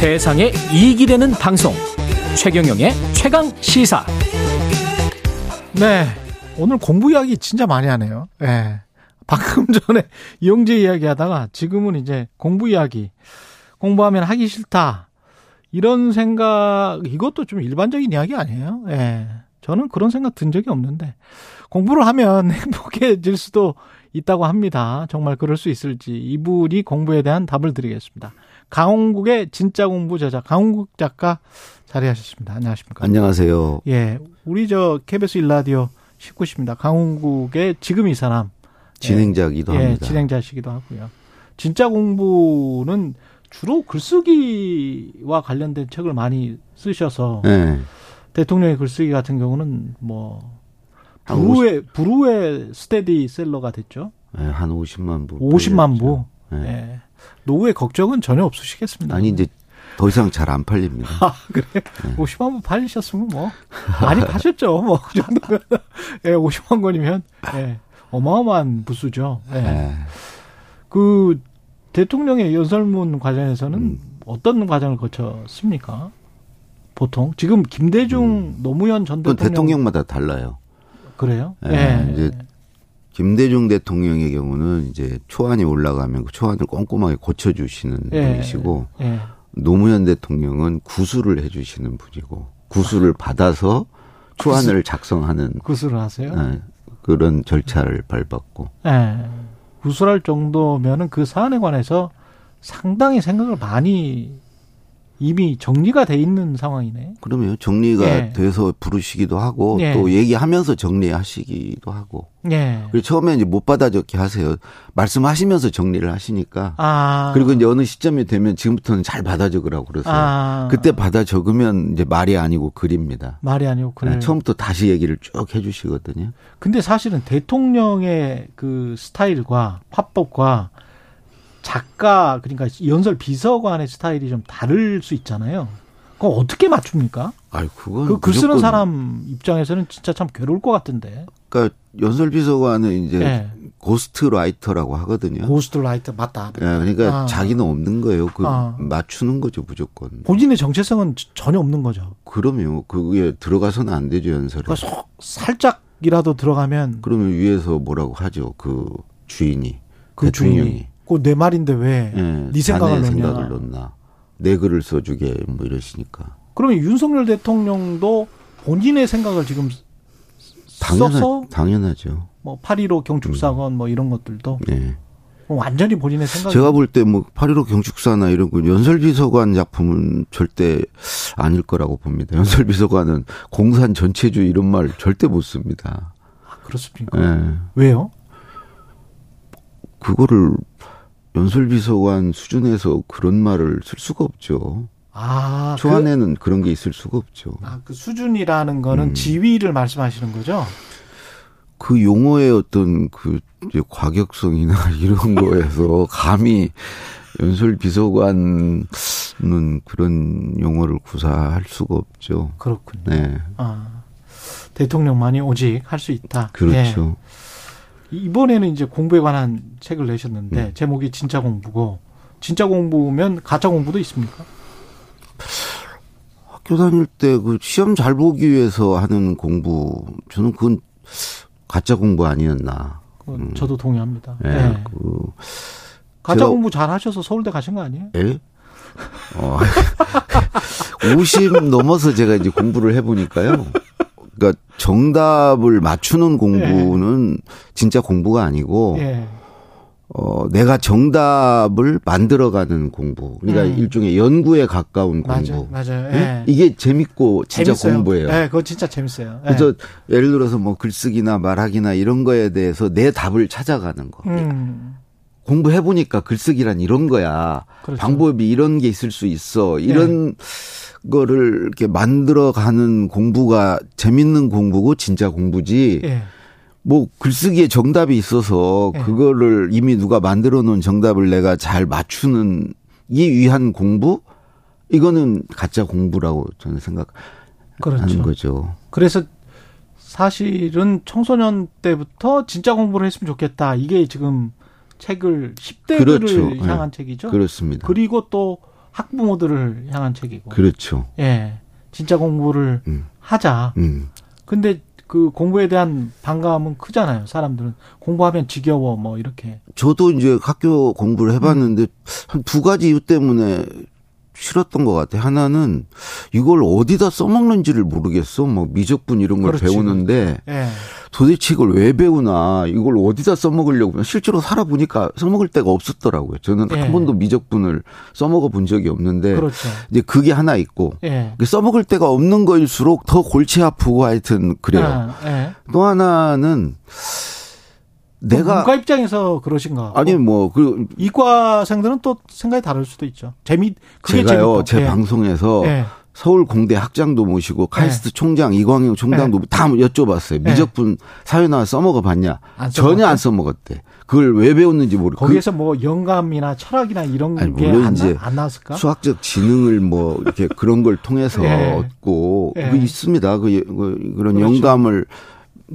세상에 이익이 되는 방송. 최경영의 최강 시사. 네. 오늘 공부 이야기 진짜 많이 하네요. 네. 방금 전에 이용재 이야기 하다가 지금은 이제 공부 이야기. 공부하면 하기 싫다. 이런 생각 이것도 좀 일반적인 이야기 아니에요? 예. 저는 그런 생각 든 적이 없는데. 공부를 하면 행복해질 수도 있다고 합니다. 정말 그럴 수 있을지 이분이 공부에 대한 답을 드리겠습니다. 강홍국의 진짜 공부 저자 강홍국 작가 자리하셨습니다. 안녕하십니까? 안녕하세요. 예, 우리 저 KBS 일라디오 식구십니다. 강홍국의 지금 이 사람 진행자기도 예, 합니다. 예, 진행자시기도 하고요. 진짜 공부는 주로 글쓰기와 관련된 책을 많이 쓰셔서 네. 대통령의 글쓰기 같은 경우는 뭐 부루의 부루의 스테디 셀러가 됐죠. 네, 한 50만 부. 50만 부. 네. 예. 노후의 걱정은 전혀 없으시겠습니다. 아니 이제 더 이상 잘 안 팔립니다. 아, 그래? 네. 50만 부 팔리셨으면 뭐 많이 파셨죠. 뭐 그 정도면 예, 50만 권이면 예. 어마어마한 부수죠. 예. 네. 그 대통령의 연설문 관련해서는 음. 어떤 과정을 거쳤습니까? 보통 지금 김대중 노무현 전 음. 대통령 대통령마다 달라요. 그래요? 예, 예. 이제 김대중 대통령의 경우는 이제 초안이 올라가면 그 초안을 꼼꼼하게 고쳐주시는 예. 분이시고 예. 노무현 대통령은 구술을 해주시는 분이고 구술을 받아서 초안을 작성하는 구술을 하세요? 예, 그런 절차를 밟았고 예. 구술할 정도면은 그 사안에 관해서 상당히 생각을 많이 이미 정리가 돼 있는 상황이네. 그러면 정리가 예. 돼서 부르시기도 하고 예. 또 얘기하면서 정리하시기도 하고 예. 그리고 처음에 이제 못 받아 적게 하세요. 말씀하시면서 정리를 하시니까 아. 그리고 이제 어느 시점이 되면 지금부터는 잘 받아 적으라고 그러세요. 아. 그때 받아 적으면 이제 말이 아니고 글입니다. 말이 아니고 그래. 네, 처음부터 다시 얘기를 쭉 해주시거든요. 근데 사실은 대통령의 그 스타일과 화법과 작가 그러니까 연설 비서관의 스타일이 좀 다를 수 있잖아요. 그거 어떻게 맞춥니까? 아이 그건 그글 쓰는 무조건 사람 입장에서는 진짜 참 괴로울 것 같은데. 그러니까 연설 비서관은 이제 예. ghost writer라고 하거든요. ghost writer 맞다. 예, 그러니까 아. 자기는 없는 거예요. 그 아. 맞추는 거죠 무조건. 본인의 정체성은 전혀 없는 거죠. 그러면 그게 들어가서는 안 되죠 연설에. 그러니까 속 살짝이라도 들어가면 그러면 위에서 뭐라고 하죠 그 주인이 그 대통령이. 주인이 그 내 말인데 왜네 예, 생각을 자네 넣냐. 생각을 넣나. 내 글을 써주게 뭐 이러시니까. 그러면 윤석열 대통령도 본인의 생각을 지금 당연하, 써서 당연하죠. 뭐 8.15 경축사건 뭐 이런 것들도 예. 완전히 본인의 생각. 제가 볼 때 뭐 8.15 경축사나 이런 거 연설비서관 작품은 절대 아닐 거라고 봅니다. 연설비서관은 공산 전체주의 이런 말 절대 못 씁니다. 아, 그렇습니까? 예. 왜요? 그거를 연설비서관 수준에서 그런 말을 쓸 수가 없죠. 아, 그, 초안에는 그, 런게 있을 수가 없죠. 아, 그 수준이라는 거는 음. 지위를 말씀하시는 거죠? 그 용어의 어떤 그 과격성이나 이런 거에서 감히 연설 비서관은 그런 용어를 구사할 수가 없죠. 그렇군요. 네. 아, 대통령만이 오직 할 수 있다. 그렇죠. 예. 이번에는 이제 공부에 관한 책을 내셨는데 음. 제목이 진짜 공부고 진짜 공부면 가짜 공부도 있습니까? 학교 다닐 때 그 시험 잘 보기 위해서 하는 공부 저는 그건 가짜 공부 아니었나. 그건 저도 동의합니다. 예. 예. 그 가짜 공부 잘 하셔서 서울대 가신 거 아니에요? 예? 어, 50 넘어서 제가 이제 공부를 해보니까요. 그러니까 정답을 맞추는 공부는 진짜 공부가 아니고, 예. 어, 내가 정답을 만들어가는 공부. 그러니까 음. 일종의 연구에 가까운 맞아요. 공부. 맞아요. 예? 예. 이게 재밌고 진짜 재밌어요. 공부예요. 예, 그거 진짜 재밌어요. 예. 그래서 예를 들어서 뭐 글쓰기나 말하기나 이런 거에 대해서 내 답을 찾아가는 거. 음. 공부해 보니까 글쓰기란 이런 거야. 그렇죠. 방법이 이런 게 있을 수 있어. 이런 거를 이렇게 만들어 가는 공부가 재밌는 공부고 진짜 공부지. 예. 뭐 글쓰기에 정답이 있어서 예. 그거를 이미 누가 만들어 놓은 정답을 내가 잘 맞추는 이 위한 공부 이거는 가짜 공부라고 저는 생각하는 그렇죠. 거죠. 그래서 사실은 청소년 때부터 진짜 공부를 했으면 좋겠다. 이게 지금 책을 10대들을 그렇죠. 향한 네. 책이죠. 그렇습니다. 그리고 또 학부모들을 향한 책이고. 그렇죠. 예. 진짜 공부를 음. 하자. 음. 근데 그 공부에 대한 반감은 크잖아요. 사람들은 공부하면 지겨워 뭐 이렇게. 저도 이제 학교 공부를 해봤는데 한 두 가지 이유 때문에 싫었던 것 같아요. 하나는 이걸 어디다 써먹는지를 모르겠어. 뭐 미적분 이런 걸 그렇지. 배우는데 예. 도대체 이걸 왜 배우나 이걸 어디다 써먹으려고 실제로 살아보니까 써먹을 데가 없었더라고요. 저는 예. 한 번도 미적분을 써먹어 본 적이 없는데 그렇죠. 이제 그게 하나 있고 예. 써먹을 데가 없는 거일수록 더 골치 아프고 하여튼 그래요. 아, 예. 또 하나는 내가 문과 입장에서 그러신가? 아니 뭐그 이과생들은 또 생각이 다를 수도 있죠. 재미 그게 제가요 재밌다. 제 예. 방송에서 예. 서울 공대 학장도 모시고 카이스트 총장 이광영 총장도 다 여쭤봤어요. 네. 미적분 사회나 써먹어 봤냐? 안 전혀? 안 써먹었대. 그걸 왜 배웠는지 모르고 거기에서 뭐 영감이나 철학이나 이런 아니, 게 물론 안 이제 안 나왔을까? 그 수학적 지능을 뭐 이렇게 그런 걸 통해서 예. 얻고 예. 그 있습니다. 그, 예- 그 그런 그렇죠. 영감을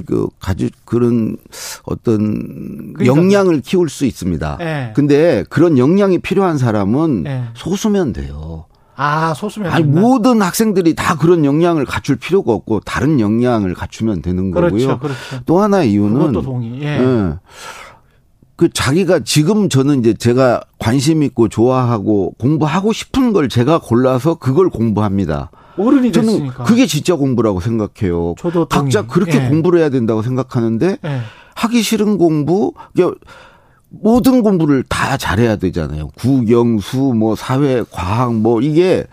그 가지 그런 어떤 그러니까 역량을 키울 수 있습니다. 예. 근데 그런 역량이 필요한 사람은 예. 소수면 돼요. 아 소수면 아니 된다. 모든 학생들이 다 그런 역량을 갖출 필요가 없고 다른 역량을 갖추면 되는 거고요. 그렇죠, 그렇죠. 또 하나의 이유는 그것도 동의. 예. 예. 그 자기가 지금 저는 이제 제가 관심 있고 좋아하고 공부하고 싶은 걸 제가 골라서 그걸 공부합니다. 어른이 저는 됐으니까. 그게 진짜 공부라고 생각해요. 저도 각자 동의. 그렇게 예. 공부를 해야 된다고 생각하는데 예. 하기 싫은 공부, 그러니까 모든 공부를 다 잘해야 되잖아요. 국영수, 뭐 사회, 과학, 뭐 이게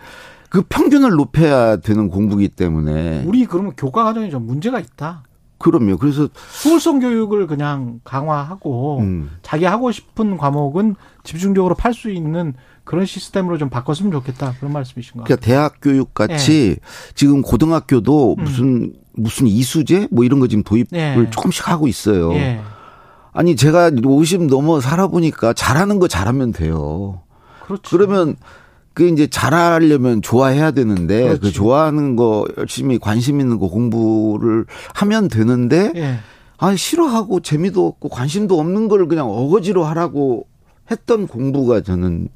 그 평균을 높여야 되는 공부기 때문에 우리 그러면 교과 과정에 좀 문제가 있다. 그럼요. 그래서 수월성 교육을 그냥 강화하고 음. 자기 하고 싶은 과목은 집중적으로 팔 수 있는 그런 시스템으로 좀 바꿨으면 좋겠다. 그런 말씀이신가요? 그러니까 대학 교육 같이 지금 고등학교도 무슨 무슨 이수제 뭐 이런 거 지금 도입을 예. 조금씩 하고 있어요. 예. 아니 제가 50 넘어 살아보니까 잘하는 거 잘하면 돼요. 그렇죠. 그러면 그 이제 잘하려면 좋아해야 되는데 그 그렇지. 좋아하는 거 열심히 관심 있는 거 공부를 하면 되는데 예. 아 싫어하고 재미도 없고 관심도 없는 걸 그냥 어거지로 하라고 했던 공부가 저는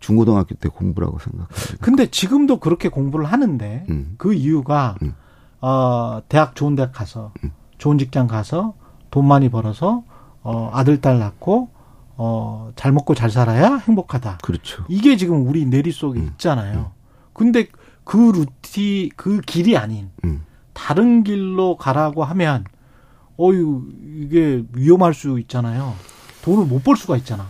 중고등학교 때 공부라고 생각합니다. 근데 지금도 그렇게 공부를 하는데 음. 그 이유가 음. 어 대학 좋은 대학 가서 좋은 직장 가서 돈 많이 벌어서 어 아들 딸 낳고 어 잘 먹고 잘 살아야 행복하다. 그렇죠. 이게 지금 우리 내리 속에 음. 있잖아요. 근데 그 루티 그 길이 아닌 음. 다른 길로 가라고 하면 어유 이게 위험할 수 있잖아요. 돈을 못 벌 수가 있잖아.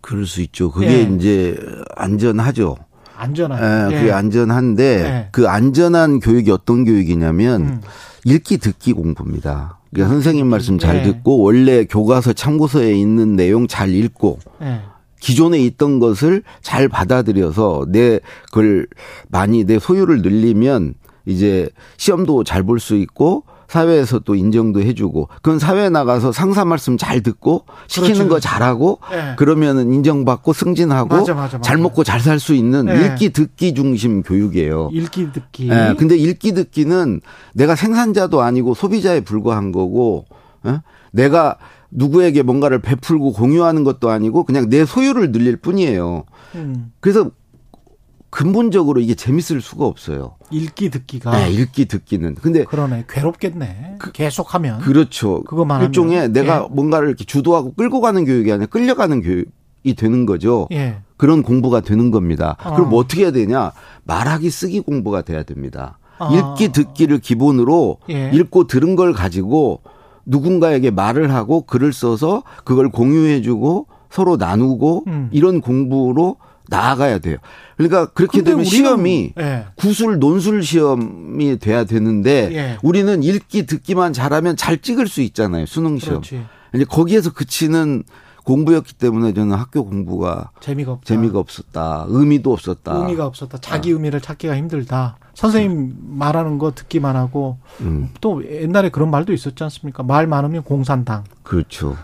그럴 수 있죠. 그게 예. 이제 안전하죠. 안전하게. 예, 그게 안전한데 예. 그 안전한 교육이 어떤 교육이냐면 음. 읽기 듣기 공부입니다. 그러니까 선생님 말씀 잘 예. 듣고 원래 교과서 참고서에 있는 내용 잘 읽고 예. 기존에 있던 것을 잘 받아들여서 내 그걸 많이 내 소유를 늘리면 이제 시험도 잘 볼 수 있고 사회에서 또 인정도 해주고 그건 사회에 나가서 상사 말씀 잘 듣고 시키는 그렇지, 거 그렇지. 잘하고 예. 그러면은 인정받고 승진하고 맞아, 맞아, 맞아. 잘 먹고 잘 살 수 있는 예. 읽기 듣기 중심 교육이에요. 읽기 듣기. 예, 근데 읽기 듣기는 내가 생산자도 아니고 소비자에 불과한 거고, 예? 내가 누구에게 뭔가를 베풀고 공유하는 것도 아니고 그냥 내 소유를 늘릴 뿐이에요. 음. 그래서 근본적으로 이게 재밌을 수가 없어요. 읽기 듣기가 네, 읽기 듣기는. 근데 그러네 괴롭겠네. 계속하면 그렇죠. 그거만 일종의 하면. 내가 예. 뭔가를 이렇게 주도하고 끌고 가는 교육이 아니라 끌려가는 교육이 되는 거죠. 예. 그런 공부가 되는 겁니다. 어. 그럼 뭐 어떻게 해야 되냐? 말하기 쓰기 공부가 돼야 됩니다. 아. 읽기 듣기를 기본으로 예. 읽고 들은 걸 가지고 누군가에게 말을 하고 글을 써서 그걸 공유해주고 서로 나누고 음. 이런 공부로 나아가야 돼요. 그러니까 그렇게 되면 우리는- 시험이 예. 구술 논술 시험이 돼야 되는데 예. 우리는 읽기 듣기만 잘하면 잘 찍을 수 있잖아요 수능 시험. 그렇지. 이제 거기에서 그치는 공부였기 때문에 저는 학교 공부가 재미가 없다. 재미가 없었다. 의미도 없었다. 의미가 없었다. 자기 의미를 찾기가 힘들다. 선생님 말하는 거 듣기만 하고 음, 또 옛날에 그런 말도 있었지 않습니까? 말 많으면 공산당. 그렇죠.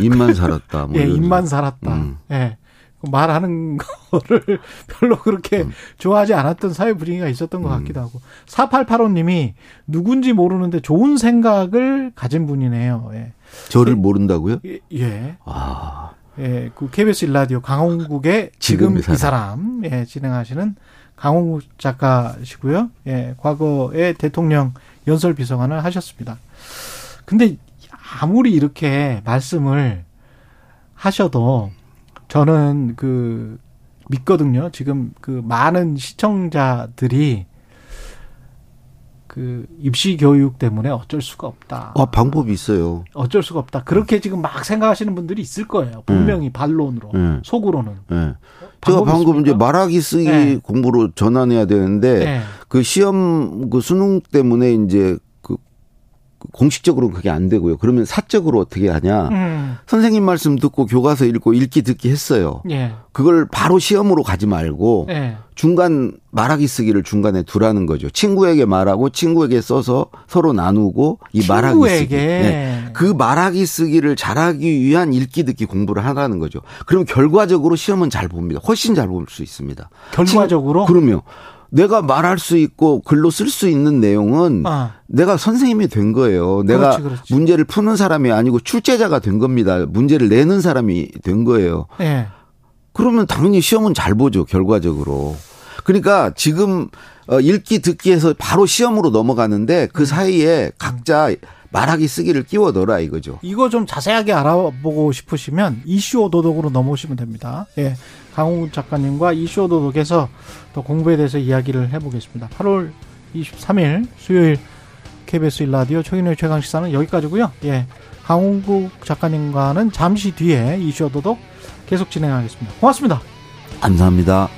입만 살았다. 뭐 예. 입만 살았다. 음. 예. 그 말하는 거를 별로 그렇게 음. 좋아하지 않았던 사회 분위기가 있었던 것 같기도 하고. 4885님이 누군지 모르는데 좋은 생각을 가진 분이네요. 예. 저를 모른다고요? 예, 예. 아, 예, 그 KBS 일라디오 강홍국의 지금, 지금 이 사람, 예, 진행하시는 강홍국 작가시고요. 예, 과거에 대통령 연설 비서관을 하셨습니다. 근데 아무리 이렇게 말씀을 하셔도 저는 그 믿거든요. 지금 그 많은 시청자들이 그 입시 교육 때문에 어쩔 수가 없다. 아, 방법이 있어요. 어쩔 수가 없다. 그렇게 지금 막 생각하시는 분들이 있을 거예요. 분명히 네. 반론으로, 네. 속으로는. 네. 제가 방금 있습니까? 이제 말하기 쓰기 네. 공부로 전환해야 되는데 네. 그 시험 그 수능 때문에 이제 공식적으로 는 그게 안 되고요. 그러면 사적으로 어떻게 하냐? 음. 선생님 말씀 듣고 교과서 읽고 읽기 듣기 했어요. 예. 그걸 바로 시험으로 가지 말고 예. 중간 말하기 쓰기를 중간에 두라는 거죠. 친구에게 말하고 친구에게 써서 서로 나누고 이 친구에게. 말하기 쓰기. 네. 그 말하기 쓰기를 잘하기 위한 읽기 듣기 공부를 하라는 거죠. 그러면 결과적으로 시험은 잘 봅니다. 훨씬 잘 볼 수 있습니다. 결과적으로? 친, 그럼요. 내가 말할 수 있고 글로 쓸 수 있는 내용은 아. 내가 선생님이 된 거예요. 내가 그렇지, 그렇지. 문제를 푸는 사람이 아니고 출제자가 된 겁니다. 문제를 내는 사람이 된 거예요. 네. 그러면 당연히 시험은 잘 보죠, 결과적으로. 그러니까 지금 어, 읽기 듣기 해서 바로 시험으로 넘어가는데 그 음. 사이에 각자 말하기 쓰기를 끼워 넣어라 이거죠. 이거 좀 자세하게 알아보고 싶으시면 이슈 오도독으로 넘어오시면 됩니다. 예. 강호 작가님과 이슈 오도독에서 더 공부에 대해서 이야기를 해보겠습니다. 8월 23일 수요일 KBS 일라디오 최인의 최강 시사는 여기까지고요. 예. 강홍국 작가님과는 잠시 뒤에 이슈 오도독 계속 진행하겠습니다. 고맙습니다. 감사합니다.